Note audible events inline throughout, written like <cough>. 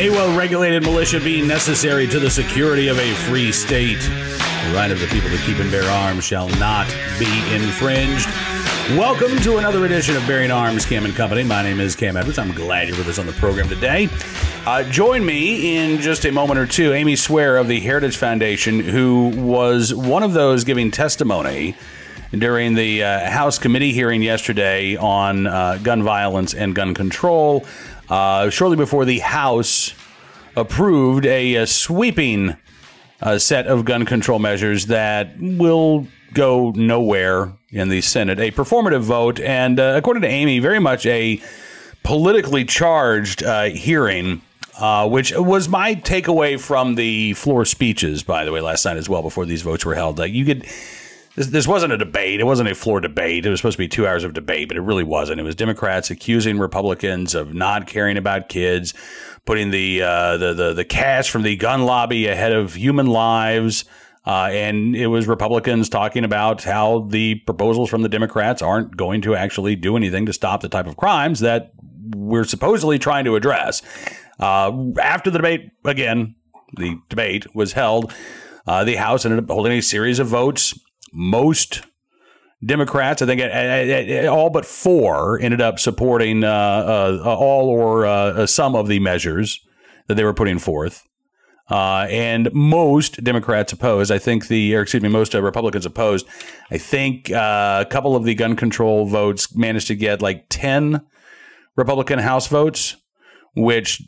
A well regulated militia being necessary to the security of a free state. The right of the people to keep and bear arms shall not be infringed. Welcome to another edition of Bearing Arms Cam and Company. My name is Cam Edwards. I'm glad you're with us on the program today. Uh, join me in just a moment or two, Amy Swearer of the Heritage Foundation, who was one of those giving testimony during the uh, House committee hearing yesterday on uh, gun violence and gun control, uh, shortly before the House approved a, a sweeping uh, set of gun control measures that will go nowhere in the Senate. A performative vote, and uh, according to Amy, very much a politically charged uh, hearing. Uh, which was my takeaway from the floor speeches, by the way, last night as well, before these votes were held. Like you could, this, this wasn't a debate. It wasn't a floor debate. It was supposed to be two hours of debate, but it really wasn't. It was Democrats accusing Republicans of not caring about kids, putting the uh, the, the the cash from the gun lobby ahead of human lives. Uh, and it was Republicans talking about how the proposals from the Democrats aren't going to actually do anything to stop the type of crimes that we're supposedly trying to address. Uh, after the debate, again, the debate was held. Uh, the House ended up holding a series of votes. Most Democrats, I think, all but four ended up supporting uh, uh all or uh, some of the measures that they were putting forth. Uh, and most Democrats opposed. I think the, or excuse me, most Republicans opposed. I think a couple of the gun control votes managed to get like 10 Republican House votes, which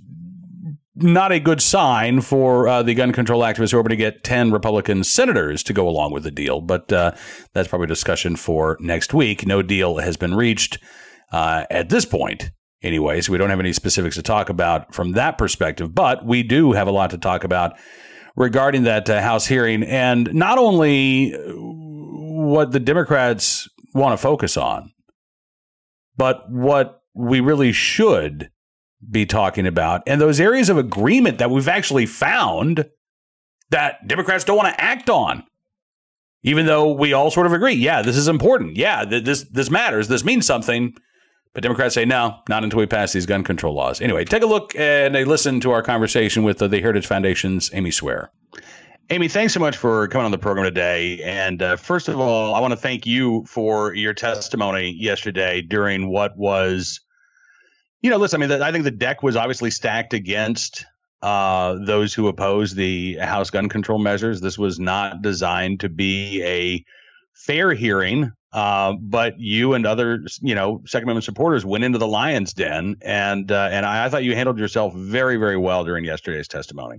not a good sign for uh, the gun control activists who are going to get 10 Republican senators to go along with the deal. But uh, that's probably a discussion for next week. No deal has been reached uh, at this point. Anyway, so we don't have any specifics to talk about from that perspective, but we do have a lot to talk about regarding that uh, House hearing and not only what the Democrats want to focus on, but what we really should be talking about and those areas of agreement that we've actually found that Democrats don't want to act on. Even though we all sort of agree, yeah, this is important. Yeah, th- this this matters. This means something. But Democrats say no, not until we pass these gun control laws. Anyway, take a look and a listen to our conversation with the, the Heritage Foundation's Amy Swearer. Amy, thanks so much for coming on the program today. And uh, first of all, I want to thank you for your testimony yesterday during what was you know, listen, I mean, I think the deck was obviously stacked against uh, those who oppose the House gun control measures. This was not designed to be a fair hearing, uh, but you and other, you know, Second Amendment supporters went into the lion's den, and uh, and I, I, thought you handled yourself very, very well during yesterday's testimony.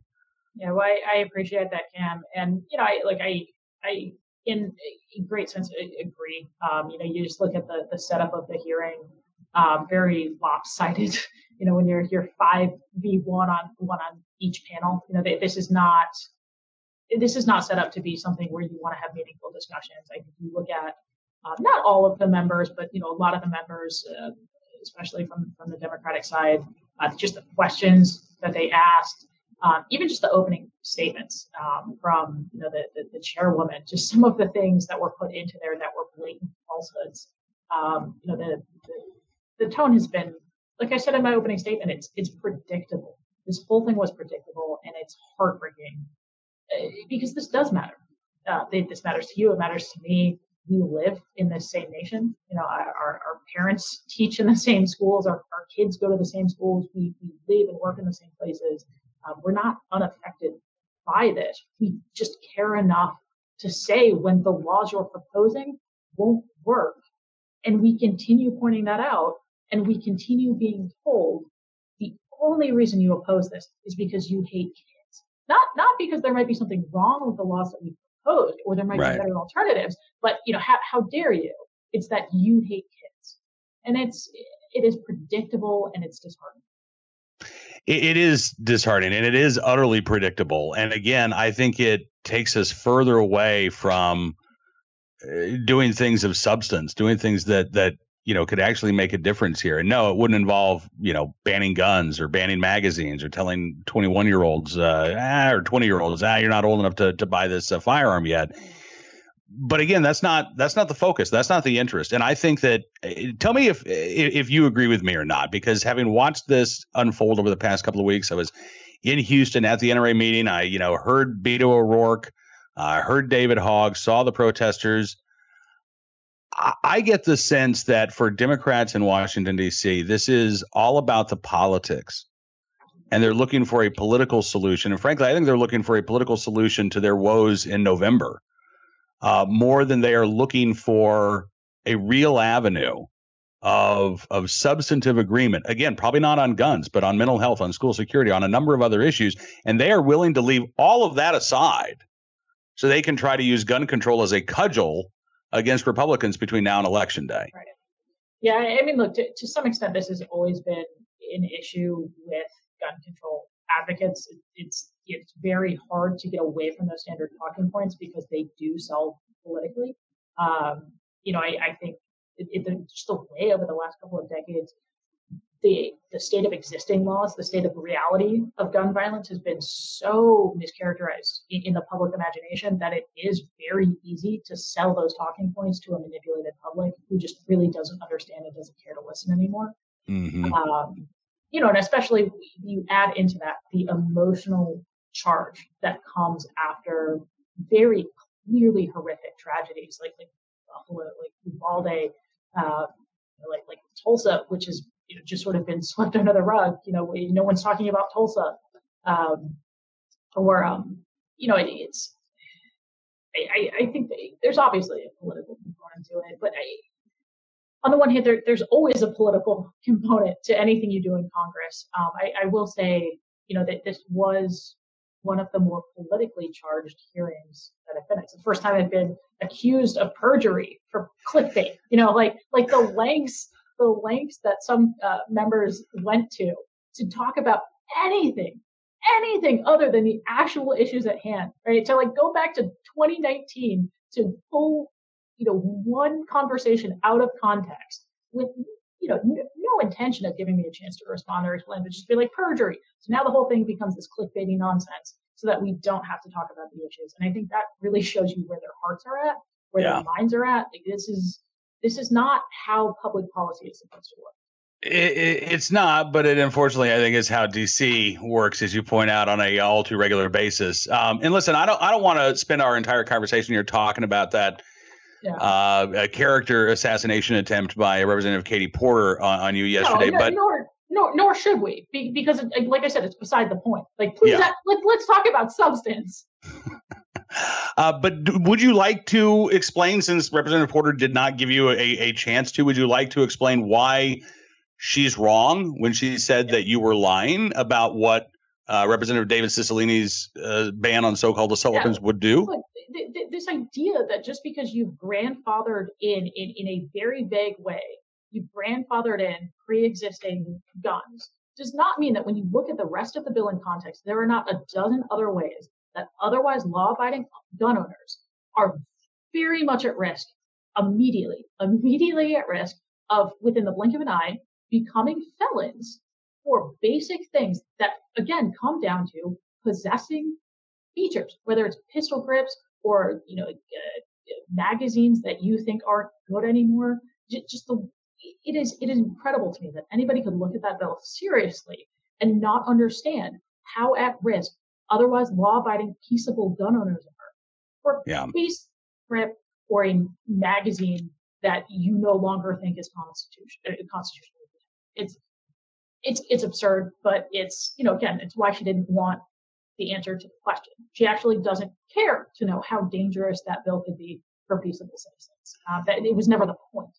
Yeah, well, I, I appreciate that, Cam, and you know, I like I I in a great sense agree. Um, you know, you just look at the the setup of the hearing uh, very lopsided. <laughs> You know, when you're you're five v one on one on each panel, you know they, this is not this is not set up to be something where you want to have meaningful discussions. I think you look at uh, not all of the members, but you know a lot of the members, uh, especially from from the Democratic side, uh, just the questions that they asked, um, even just the opening statements um, from you know the, the, the chairwoman, just some of the things that were put into there that were blatant falsehoods. Um, you know the, the tone has been, like I said in my opening statement, it's it's predictable. This whole thing was predictable, and it's heartbreaking uh, because this does matter. Uh, this matters to you. It matters to me. We live in the same nation. You know, our, our parents teach in the same schools. Our, our kids go to the same schools. We, we live and work in the same places. Um, we're not unaffected by this. We just care enough to say when the laws you're proposing won't work. And we continue pointing that out and we continue being told the only reason you oppose this is because you hate kids. Not not because there might be something wrong with the laws that we proposed or there might right. be better alternatives, but you know, how, how dare you? It's that you hate kids. And it's it is predictable and it's disheartening it is disheartening and it is utterly predictable. And again, I think it takes us further away from uh, doing things of substance, doing things that that you know, could actually make a difference here. And no, it wouldn't involve, you know, banning guns or banning magazines or telling 21 year olds uh, ah, or 20 year olds, ah, you're not old enough to, to buy this uh, firearm yet. But again, that's not that's not the focus. That's not the interest. And I think that uh, tell me if if you agree with me or not, because having watched this unfold over the past couple of weeks, I was in Houston at the NRA meeting. I, you know, heard Beto O'Rourke, I uh, heard David Hogg, saw the protesters. I, get the sense that for Democrats in Washington, D.C., this is all about the politics. And they're looking for a political solution. And frankly, I think they're looking for a political solution to their woes in November uh, more than they are looking for a real avenue of of substantive agreement. Again, probably not on guns, but on mental health, on school security, on a number of other issues. And they are willing to leave all of that aside so they can try to use gun control as a cudgel against Republicans between now and election day. Right. Yeah, I mean, look, to, to some extent, this has always been an issue with gun control advocates. It's it's very hard to get away from those standard talking points because they do sell politically. Um, you know, I, I think it, it, just the way over the last couple of decades, the the state of existing laws, the state of reality of gun violence has been so mischaracterized in, in, the public imagination that it is very easy to sell those talking points to a manipulated public who just really doesn't understand and doesn't care to listen anymore. Mm-hmm. Um, you know, and especially you add into that the emotional charge that comes after very clearly horrific tragedies like like Buffalo, like Uvalde, uh, like like Tulsa, which has you know just sort of been <laughs> swept under the rug. You know, no one's talking about Tulsa, um, or um, you know, it, it's. I, I think there's obviously a political component to it, but I, on the one hand, there, there's always a political <laughs> component to anything you do in Congress. Um, I, I, will say, you know, that this was one of the more politically charged hearings that I've been. It's the first time I've been accused of perjury for clickbait. You know, like like the lengths the lengths that some uh, members went to to talk about anything, anything other than the actual issues at hand. Right? To like go back to 2019 to pull you know one conversation out of context with you know, no intention of giving me a chance to respond or explain, but just be like perjury. So now the whole thing becomes this clickbaity nonsense so that we don't have to talk about the issues. And I think that really shows you where their hearts are at, where yeah. their minds are at. Like this is, this is not how public policy is supposed to work. It, it, it's not, but it unfortunately I think is how DC works, as you point out on a all too regular basis. Um, and listen, I don't I don't want to spend our entire conversation here talking about that yeah. uh, a character assassination attempt by Representative Katie Porter on, on you yesterday. No, but nor, nor, nor should we, because, like I said, it's beside the point. Like, please, yeah. let, let's talk about substance. <laughs> Uh, but would you like to explain, since Representative Porter did not give you a, a chance to, would you like to explain why she's wrong when she said that you were lying about what uh, Representative David Cicilline's uh, ban on so-called assault yeah. weapons would do? th- th- this idea that just because you've grandfathered in, in in a very vague way, you've grandfathered in pre-existing guns, does not mean that when you look at the rest of the bill in context, there are not a dozen other ways that otherwise law-abiding gun owners are very much at risk immediately, immediately at risk of within the blink of an eye becoming felons for basic things that again come down to possessing features, whether it's pistol grips or you know uh, magazines that you think aren't good anymore. Just, just the it is it is incredible to me that anybody could look at that bill seriously and not understand how at risk otherwise law-abiding peaceable gun owners are for yeah. grip or a magazine that you no longer think is constitution uh, constitutional. It's it's it's absurd, but it's you know again it's why she didn't want the answer to the question. She actually doesn't care to know how dangerous that bill could be for peaceable citizens. Uh, that it was never the point.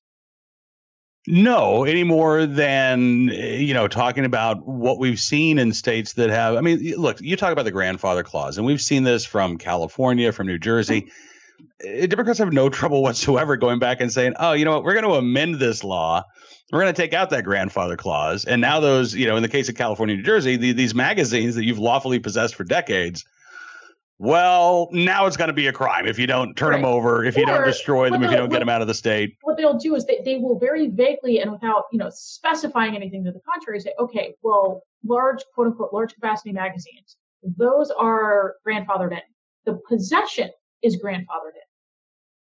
No, any more than you know, talking about what we've seen in states that have. I mean, look, you talk about the grandfather clause, and we've seen this from California, from New Jersey. Uh, Democrats have no trouble whatsoever going back and saying, "Oh, you know what? We're going to amend this law we're going to take out that grandfather clause. And now those, you know, in the case of California, New Jersey, the, these magazines that you've lawfully possessed for decades, well, now it's going to be a crime if you don't turn right. them over, if or, you don't destroy them, if you don't get them out of the state. What they'll do is they, they will very vaguely and without, you know, specifying anything to the contrary say, okay, well, large, quote unquote, large capacity magazines, those are grandfathered in. The possession is grandfathered in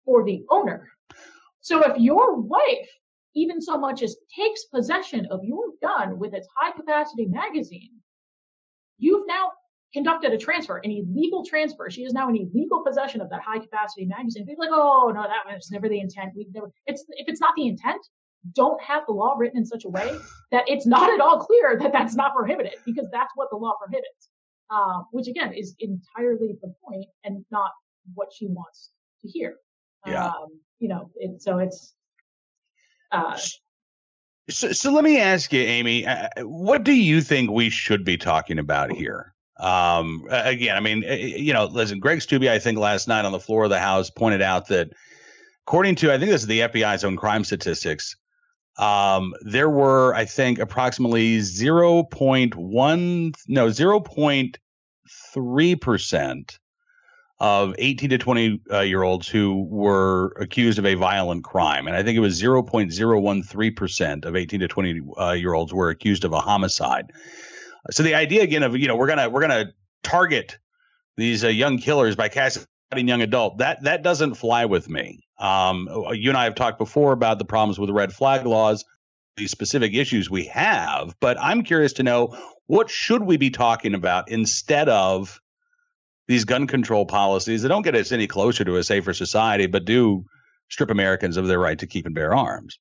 for the owner. So if your wife even so much as takes possession of your gun with its high capacity magazine, You've now conducted a transfer, an illegal transfer. She is now in illegal possession of that high capacity magazine. People like, oh no, that was never the intent. We never. It's if it's not the intent, don't have the law written in such a way that it's not at all clear that that's not prohibited because that's what the law prohibits. Uh, which again is entirely the point and not what she wants to hear. Yeah. Um, you know, it, so it's. Uh, so, so let me ask you, Amy, uh, what do you think we should be talking about here? Um, again, I mean, you know, listen, Greg Steube, I think last night on the floor of the House pointed out that according to, I think this is the FBI's own crime statistics, um, there were, I think, approximately 0.1, no, 0.3% of 18 to 20 uh, year olds who were accused of a violent crime. And I think it was 0.013% of 18 to 20 uh, year olds were accused of a homicide. So the idea again of, you know, we're to, we're to target these uh, young killers by casting young adult that that doesn't fly with me. Um, you and I have talked before about the problems with red flag laws, these specific issues we have, but I'm curious to know what should we be talking about instead of these gun control policies that don't get us any closer to a safer society, but do strip Americans of their right to keep and bear arms.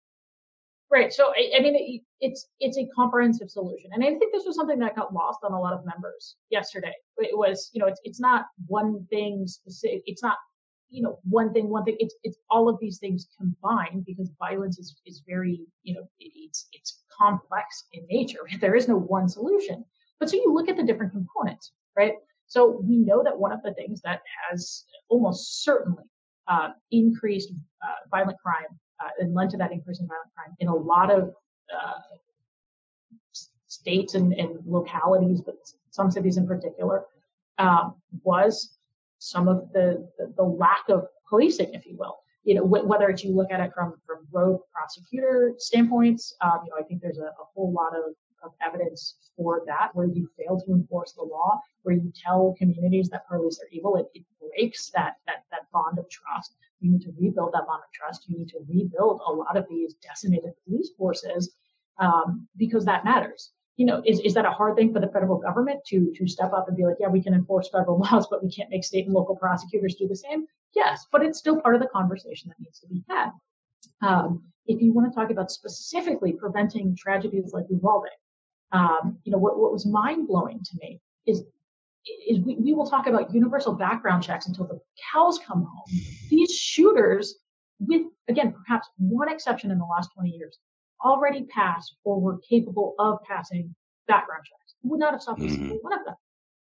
Right. So I, I mean, it, it's it's a comprehensive solution, and I think this was something that got lost on a lot of members yesterday. It was, you know, it's it's not one thing specific. It's not, you know, one thing, one thing. It's it's all of these things combined because violence is is very, you know, it's it's complex in nature. <laughs> There is no one solution. But so you look at the different components, right? So we know that one of the things that has almost certainly uh, increased uh, violent crime uh, and led to that increase in violent crime in a lot of uh, states and, and, localities, but some cities in particular, um, was some of the, the, the lack of policing, if you will. You know, whether it's you look at it from from rogue prosecutor standpoints, um, you know, I think there's a, a whole lot of of evidence for that, where you fail to enforce the law, where you tell communities that police are evil, it, it breaks that, that, that bond of trust. You need to rebuild that bond of trust. You need to rebuild a lot of these decimated police forces um, because that matters. You know, is, is that a hard thing for the federal government to to step up and be like, yeah, we can enforce federal <laughs> laws, but we can't make state and local prosecutors do the same? Yes, but it's still part of the conversation that needs to be had. Um, if you want to talk about specifically preventing tragedies like Uvalde, um, you know, what, what was mind blowing to me is, is we, we will talk about universal background checks until the cows come home. These shooters, with again, perhaps one exception in the last 20 years, already passed or were capable of passing background checks. Would not have stopped a single mm-hmm. one of them.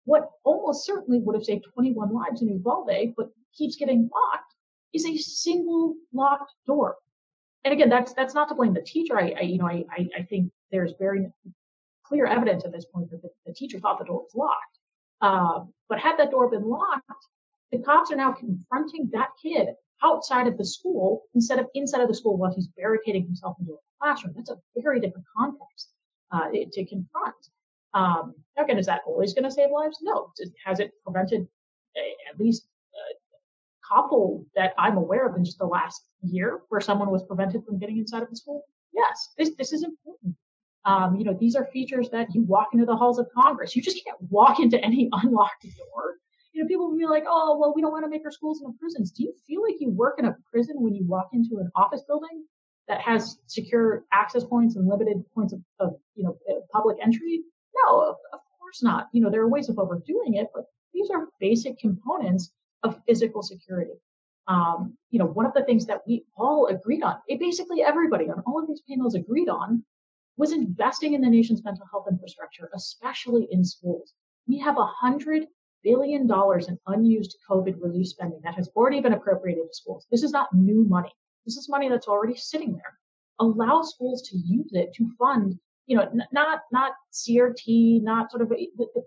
What almost certainly would have saved 21 lives in Uvalde, but keeps getting locked, is a single locked door. And again, that's that's not to blame the teacher. I, I you know I, I, I think there's very clear evidence at this point that the, the teacher thought the door was locked. Uh, but had that door been locked, the cops are now confronting that kid outside of the school instead of inside of the school while he's barricading himself into a classroom. That's a very different context uh, to confront. Um, again, is that always going to save lives? No. Has it prevented at least a couple that I'm aware of in just the last year where someone was prevented from getting inside of the school? Yes, this, this is important. Um, you know, these are features that you walk into the halls of Congress. You just can't walk into any <laughs> unlocked door. You know, people will be like, oh, well, we don't want to make our schools into prisons. Do you feel like you work in a prison when you walk into an office building that has secure access points and limited points of, of you know, uh, public entry? No, of, of course not. You know, there are ways of overdoing it, but these are basic components of physical security. Um, you know, one of the things that we all agreed on, it basically everybody on all of these panels agreed on was investing in the nation's mental health infrastructure, especially in schools. We have a hundred billion dollars in unused COVID relief spending that has already been appropriated to schools. This is not new money. This is money that's already sitting there. Allow schools to use it to fund, you know, not not CRT, not sort of a, the, the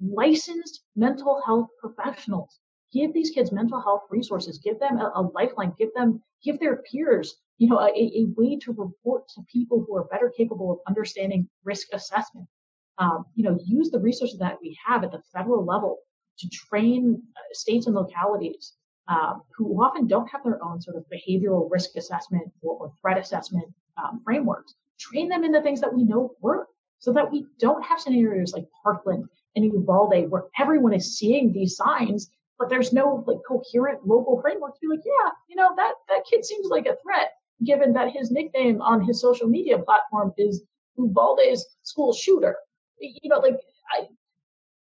licensed mental health professionals. Give these kids mental health resources. Give them a, a lifeline. Give them give their peers you know, a, a way to report to people who are better capable of understanding risk assessment. Um, you know, use the resources that we have at the federal level to train uh, states and localities um, who often don't have their own sort of behavioral risk assessment or, or threat assessment um, frameworks. Train them in the things that we know work so that we don't have scenarios like Parkland in Uvalde where everyone is seeing these signs, but there's no like coherent local framework to be like, yeah, you know, that, that kid seems like a threat given that his nickname on his social media platform is Uvalde's school shooter. You know, like I,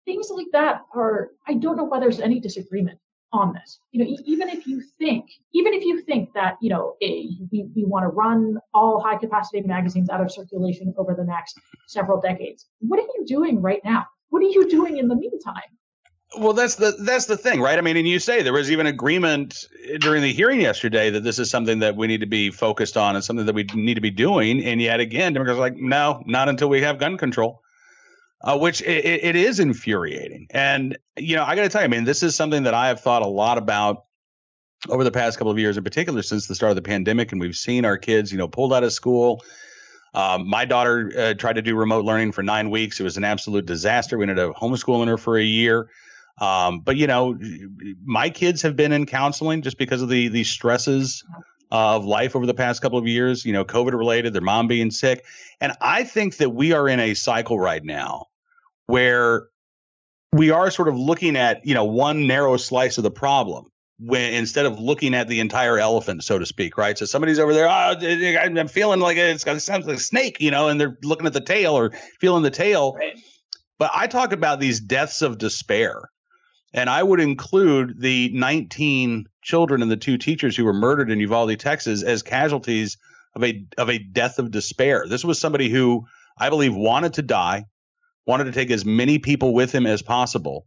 things like that are, I don't know why there's any disagreement on this. You know, even if you think, even if you think that, you know, a, we, we want to run all high capacity magazines out of circulation over the next several decades, what are you doing right now? What are you doing in the meantime? Well, that's the that's the thing, right? I mean, and you say there was even agreement during the hearing yesterday that this is something that we need to be focused on and something that we need to be doing. And yet again, Democrats are like, no, not until we have gun control uh, which it, it is infuriating. And you know, I got to tell you, I mean, this is something that I have thought a lot about over the past couple of years, in particular since the start of the pandemic, and we've seen our kids, you know, pulled out of school. Um, my daughter uh, tried to do remote learning for nine weeks. It was an absolute disaster. We ended up homeschooling her for a year. Um, but you know, my kids have been in counseling just because of the the stresses of life over the past couple of years, you know, COVID related, their mom being sick. And I think that we are in a cycle right now where we are sort of looking at, you know, one narrow slice of the problem when instead of looking at the entire elephant, so to speak, right? So somebody's over there, oh, I'm feeling like it's got it sounds like a snake, you know, and they're looking at the tail or feeling the tail. Right. But I talk about these deaths of despair and I would include the 19 children and the two teachers who were murdered in Uvalde, Texas, as casualties of a of a death of despair. This was somebody who I believe wanted to die, wanted to take as many people with him as possible,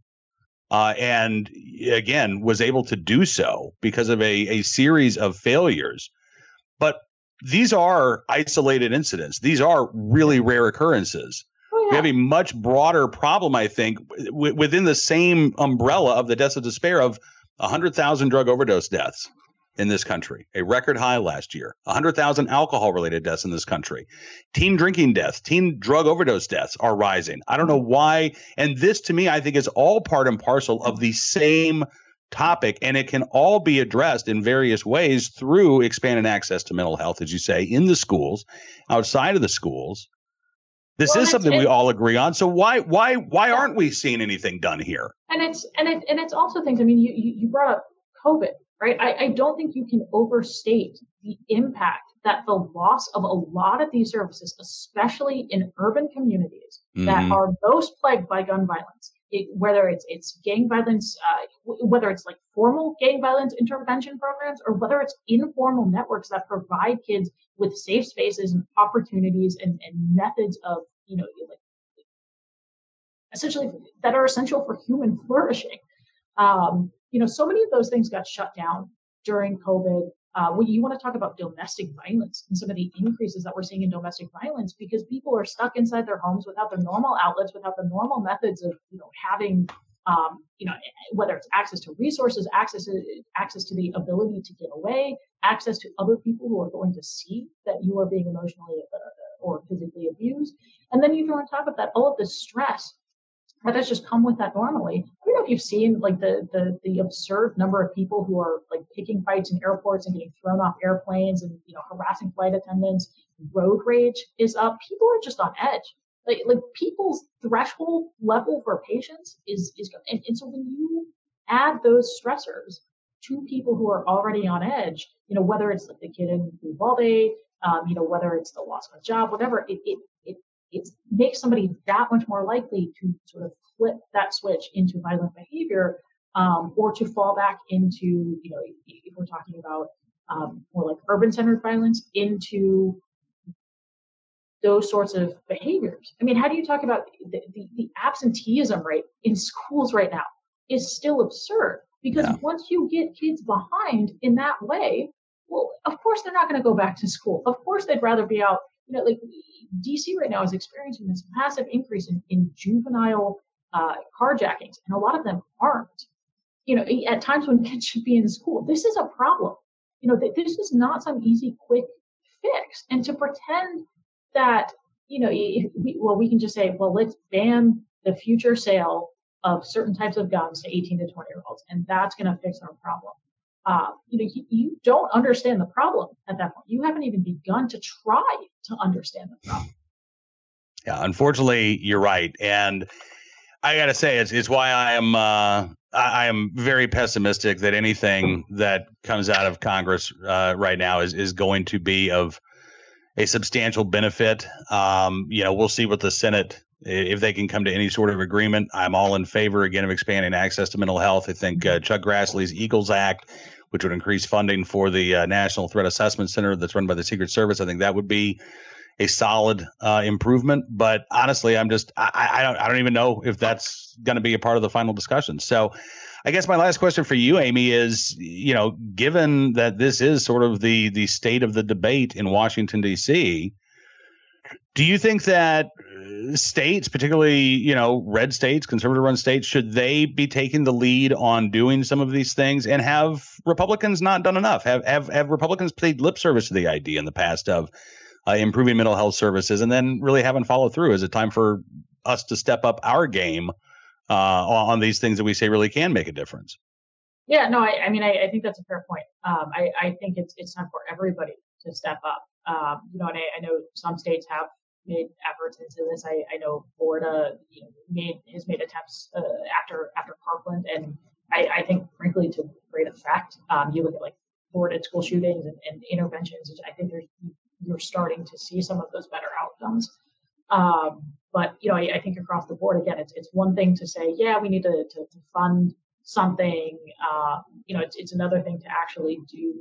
uh, and again was able to do so because of a a series of failures. But these are isolated incidents. These are really rare occurrences we have a much broader problem, I think, w- within the same umbrella of the deaths of despair of 100,000 drug overdose deaths in this country, a record high last year, 100,000 alcohol related deaths in this country. Teen drinking deaths, teen drug overdose deaths are rising. I don't know why. And this to me, I think is all part and parcel of the same topic and it can all be addressed in various ways through expanded access to mental health as you say in the schools outside of the schools this well, is something we all agree on. So why why why aren't we seeing anything done here? And it's and it and it's also things. I mean, you you brought up COVID, right? I, I don't think you can overstate the impact that the loss of a lot of these services, especially in urban communities mm-hmm. that are most plagued by gun violence, it, whether it's it's gang violence, uh, whether it's like formal gang violence intervention programs, or whether it's informal networks that provide kids with safe spaces and opportunities and, and methods of you know, like essentially that are essential for human flourishing. Um, you know, so many of those things got shut down during COVID. Uh, when you want to talk about domestic violence and some of the increases that we're seeing in domestic violence, because people are stuck inside their homes without their normal outlets, without the normal methods of, you know, having, um, you know, whether it's access to resources, access to access to the ability to get away, access to other people who are going to see that you are being emotionally uh, or physically abused. And then you throw on top of that all of the stress that has just come with that normally. I don't know if you've seen like the, the the absurd number of people who are like picking fights in airports and getting thrown off airplanes and you know harassing flight attendants. Road rage is up. People are just on edge. Like like people's threshold level for patience is is and, and so when you add those stressors to people who are already on edge, you know, whether it's like the kid in Uvalde, um, you know, whether it's the loss of a job, whatever, it, it, it, it makes somebody that much more likely to sort of flip that switch into violent behavior, um, or to fall back into, you know, if we're talking about um, more like urban centered violence, into those sorts of behaviors. I mean, how do you talk about the, the, the absenteeism rate in schools right now is still absurd because yeah. once you get kids behind in that way, well, of course they're not going to go back to school. Of course they'd rather be out. You know, like DC right now is experiencing this massive increase in, in juvenile uh, carjackings, and a lot of them aren't. You know, at times when <laughs> kids should be in school, this is a problem. You know, this is not some easy, quick fix. And to pretend that, you know, we, well, we can just say, well, let's ban the future sale of certain types of guns to 18 to 20 year olds, and that's going to fix our problem uh, you know, you, you don't understand the problem at that point. You haven't even begun to try to understand the problem. Yeah, unfortunately, you're right. And I got to say, it's it's why I am uh, I am very pessimistic that anything that comes out of Congress uh, right now is is going to be of a substantial benefit. Um, you know, we'll see what the Senate if they can come to any sort of agreement. I'm all in favor again of expanding access to mental health. I think uh, Chuck Grassley's Eagles Act, which would increase funding for the uh, National Threat Assessment Center that's run by the Secret Service, I think that would be a solid uh, improvement. But honestly, I'm just I, I don't I don't even know if that's going to be a part of the final discussion. So. I guess my last question for you, Amy, is you know, given that this is sort of the the state of the debate in Washington D.C., do you think that uh, states, particularly you know red states, conservative-run states, should they be taking the lead on doing some of these things? And have Republicans not done enough? Have have, have Republicans paid lip service to the idea in the past of uh, improving mental health services, and then really haven't followed through. Is it time for us to step up our game uh, on these things that we say really can make a difference? Yeah, no, I, I mean, I, I, think that's a fair point. Um, I, I, think it's it's time for everybody to step up. Um, you know, and I, know some states have made efforts into this. I, know Florida you know, made has made attempts uh, after after Parkland, and I, think frankly to great effect. Um, you look at like Florida school shootings and, and interventions. I think there's you're starting to see some of those better outcomes. Um, but you know, I, I, think across the board, again, it's it's one thing to say, yeah, we need to, to, to fund something. Uh, you know, it's it's another thing to actually do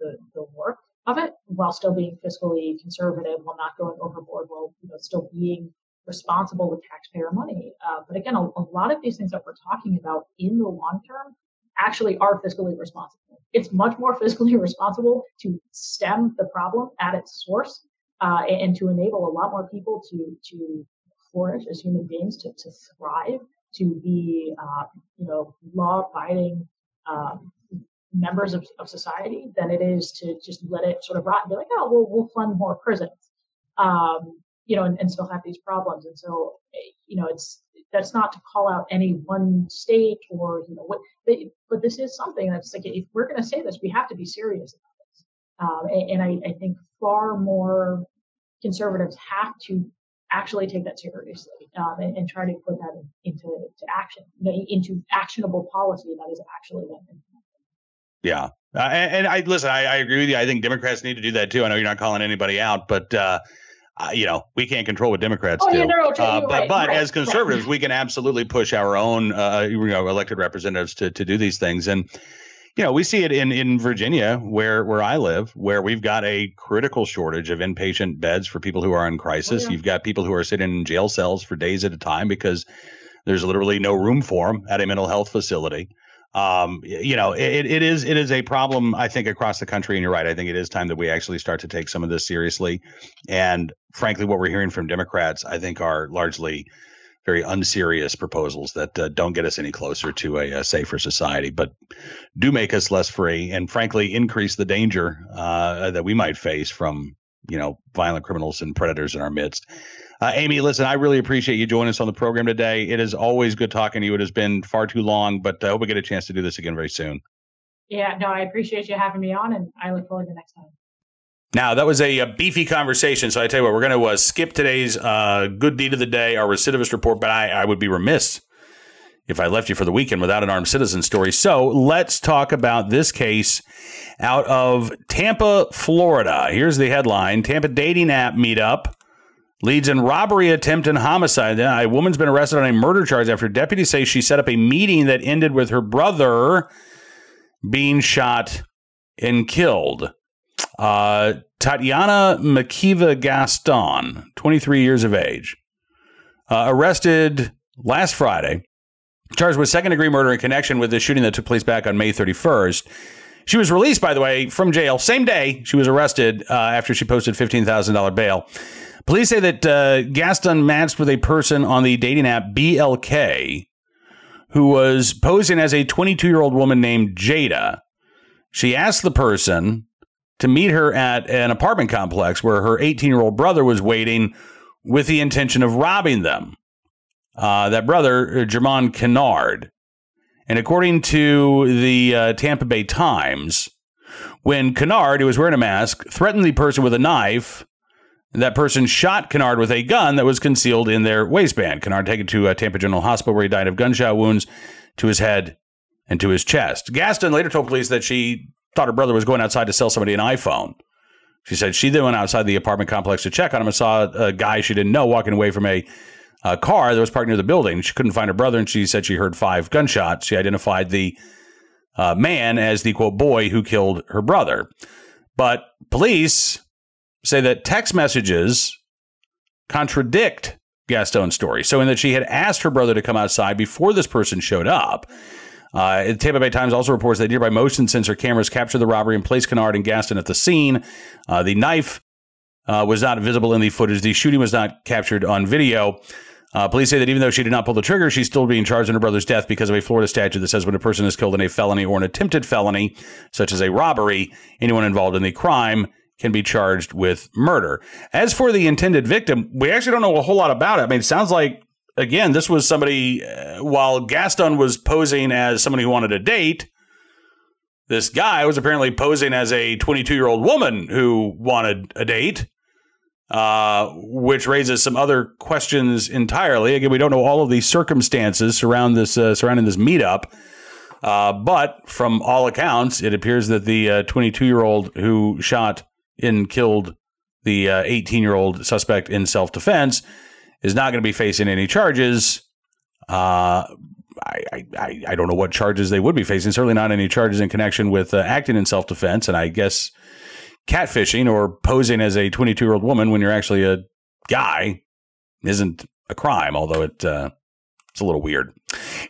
the the work of it while still being fiscally conservative, while not going overboard, while you know still being responsible with taxpayer money. Uh, but again, a, a lot of these things that we're talking about in the long term actually are fiscally responsible. It's much more <laughs> fiscally responsible to stem the problem at its source uh, and to enable a lot more people to to flourish as human beings, to, to thrive, to be uh, you know law-abiding um, members of, of society than it is to just let it sort of rot and be like, oh, we'll we'll fund more prisons, um, you know, and, and still have these problems. And so, eh, you know, it's that's not to call out any one state or you know what they, but this is something that's like if we're going to say this we have to be serious about this um, and, and I, I, think far more conservatives have to actually take that seriously um, and, and, try to put that in, into to action into actionable policy that is actually then yeah uh, and, and, I listen. I, I, agree with you. I think Democrats need to do that too. I know you're not calling anybody out, but uh, uh, you know, we can't control what Democrats oh, do. Yeah, no, uh, but right, but right, as conservatives, right. we can absolutely push our own uh, you know elected representatives to to do these things. And you know, we see it in in Virginia, where where I live, where we've got a critical shortage of inpatient beds for people who are in crisis. Oh, yeah. You've got people who are sitting in jail cells for days at a time because there's literally no room for them at a mental health facility um, you know, it, it is it is a problem I think across the country, and you're right. I think it is time that we actually start to take some of this seriously. And frankly, what we're hearing from Democrats, I think, are largely very unserious proposals that uh, don't get us any closer to a, a, safer society, but do make us less free, and frankly, increase the danger uh, that we might face from you know violent criminals and predators in our midst. Uh, Amy, listen, I really appreciate you joining us on the program today. It is always good talking to you. It has been far too long, but I hope we get a chance to do this again very soon. Yeah, no, I appreciate you having me on, and I look forward to next time. Now, that was a, a, beefy conversation. So I tell you what, we're going to uh, skip today's uh, good deed of the day, our recidivist report, but I, I would be remiss if I left you for the weekend without an armed citizen story. So let's talk about this case out of Tampa, Florida. Here's the headline Tampa dating app meetup leads in robbery attempt and homicide. A woman's been arrested on a murder charge after deputies say she set up a meeting that ended with her brother being shot and killed. Uh, Tatiana Makiva Gaston, 23 years of age, uh, arrested last Friday, charged with second degree murder in connection with the shooting that took place back on May 31st. She was released, by the way, from jail same day she was arrested uh, after she posted $15,000 bail. Police say that uh, Gaston matched with a person on the dating app BLK who was posing as a 22 year old woman named Jada. She asked the person to meet her at an apartment complex where her 18 year old brother was waiting with the intention of robbing them. Uh, that brother, uh, Jermon Kennard. And according to the uh, Tampa Bay Times, when Kennard, who was wearing a mask, threatened the person with a knife, that person shot Kennard with a gun that was concealed in their waistband. Kennard taken to uh, Tampa General Hospital where he died of gunshot wounds to his head and to his chest. Gaston later told police that she thought her brother was going outside to sell somebody an iPhone. She said she then went outside the apartment complex to check on him and saw a guy she didn't know walking away from a, a car that was parked near the building. She couldn't find her brother, and she said she heard five gunshots. She identified the uh, man as the quote boy who killed her brother. But police say that text messages contradict Gaston's story. So, in that she had asked her brother to come outside before this person showed up. Uh, the Tampa Bay Times also reports that nearby motion sensor cameras captured the robbery and placed Kennard and Gaston at the scene. Uh, the knife uh, was not visible in the footage. The shooting was not captured on video. Uh, police say that even though she did not pull the trigger, she's still being charged in her brother's death because of a Florida statute that says when a person is killed in a felony or an attempted felony, such as a robbery, anyone involved in the crime can be charged with murder. As for the intended victim, we actually don't know a whole lot about it. I mean, it sounds like, again, this was somebody, uh, while Gaston was posing as somebody who wanted a date, this guy was apparently posing as a 22 year old woman who wanted a date. Uh, which raises some other questions entirely. Again, we don't know all of the circumstances surround this uh, surrounding this meetup, uh, but from all accounts, it appears that the 22 year old who shot and killed the 18 year old suspect in self defense is not going to be facing any charges. Uh, I, I, I don't know what charges they would be facing. Certainly not any charges in connection with uh, acting in self defense. And I guess catfishing or posing as a 22 year old woman when you're actually a guy isn't a crime, although it uh, it's a little weird.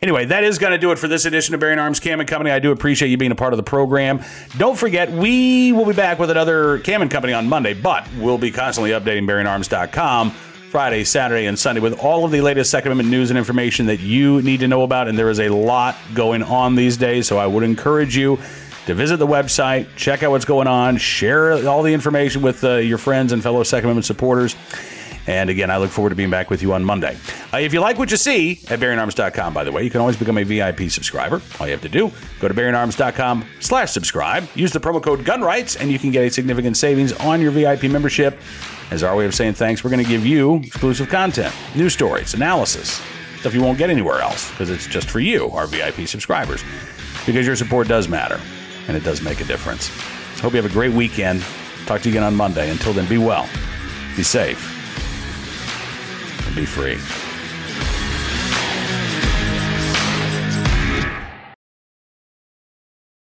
Anyway, that is going to do it for this edition of Bearing Arms Cam and Company. I do appreciate you being a part of the program. Don't forget, we will be back with another Cam and Company on Monday, but we'll be constantly updating BearingArms.com Friday, Saturday, and Sunday with all of the latest Second Amendment news and information that you need to know about. And there is a lot going on these days, so I would encourage you to visit the website, check out what's going on, share all the information with uh, your friends and fellow Second Amendment supporters. And again, I look forward to being back with you on Monday. Uh, if you like what you see at BearingArms.com, by the way, you can always become a VIP subscriber. All you have to do, go to BearingArms.com slash subscribe, use the promo code GUNRIGHTS, and you can get a significant savings on your VIP membership. As our way of saying thanks, we're going to give you exclusive content, news stories, analysis, stuff you won't get anywhere else because it's just for you, our VIP subscribers. Because your support does matter and it does make a difference. Hope you have a great weekend. Talk to you again on Monday. Until then, be well, be safe, and be free.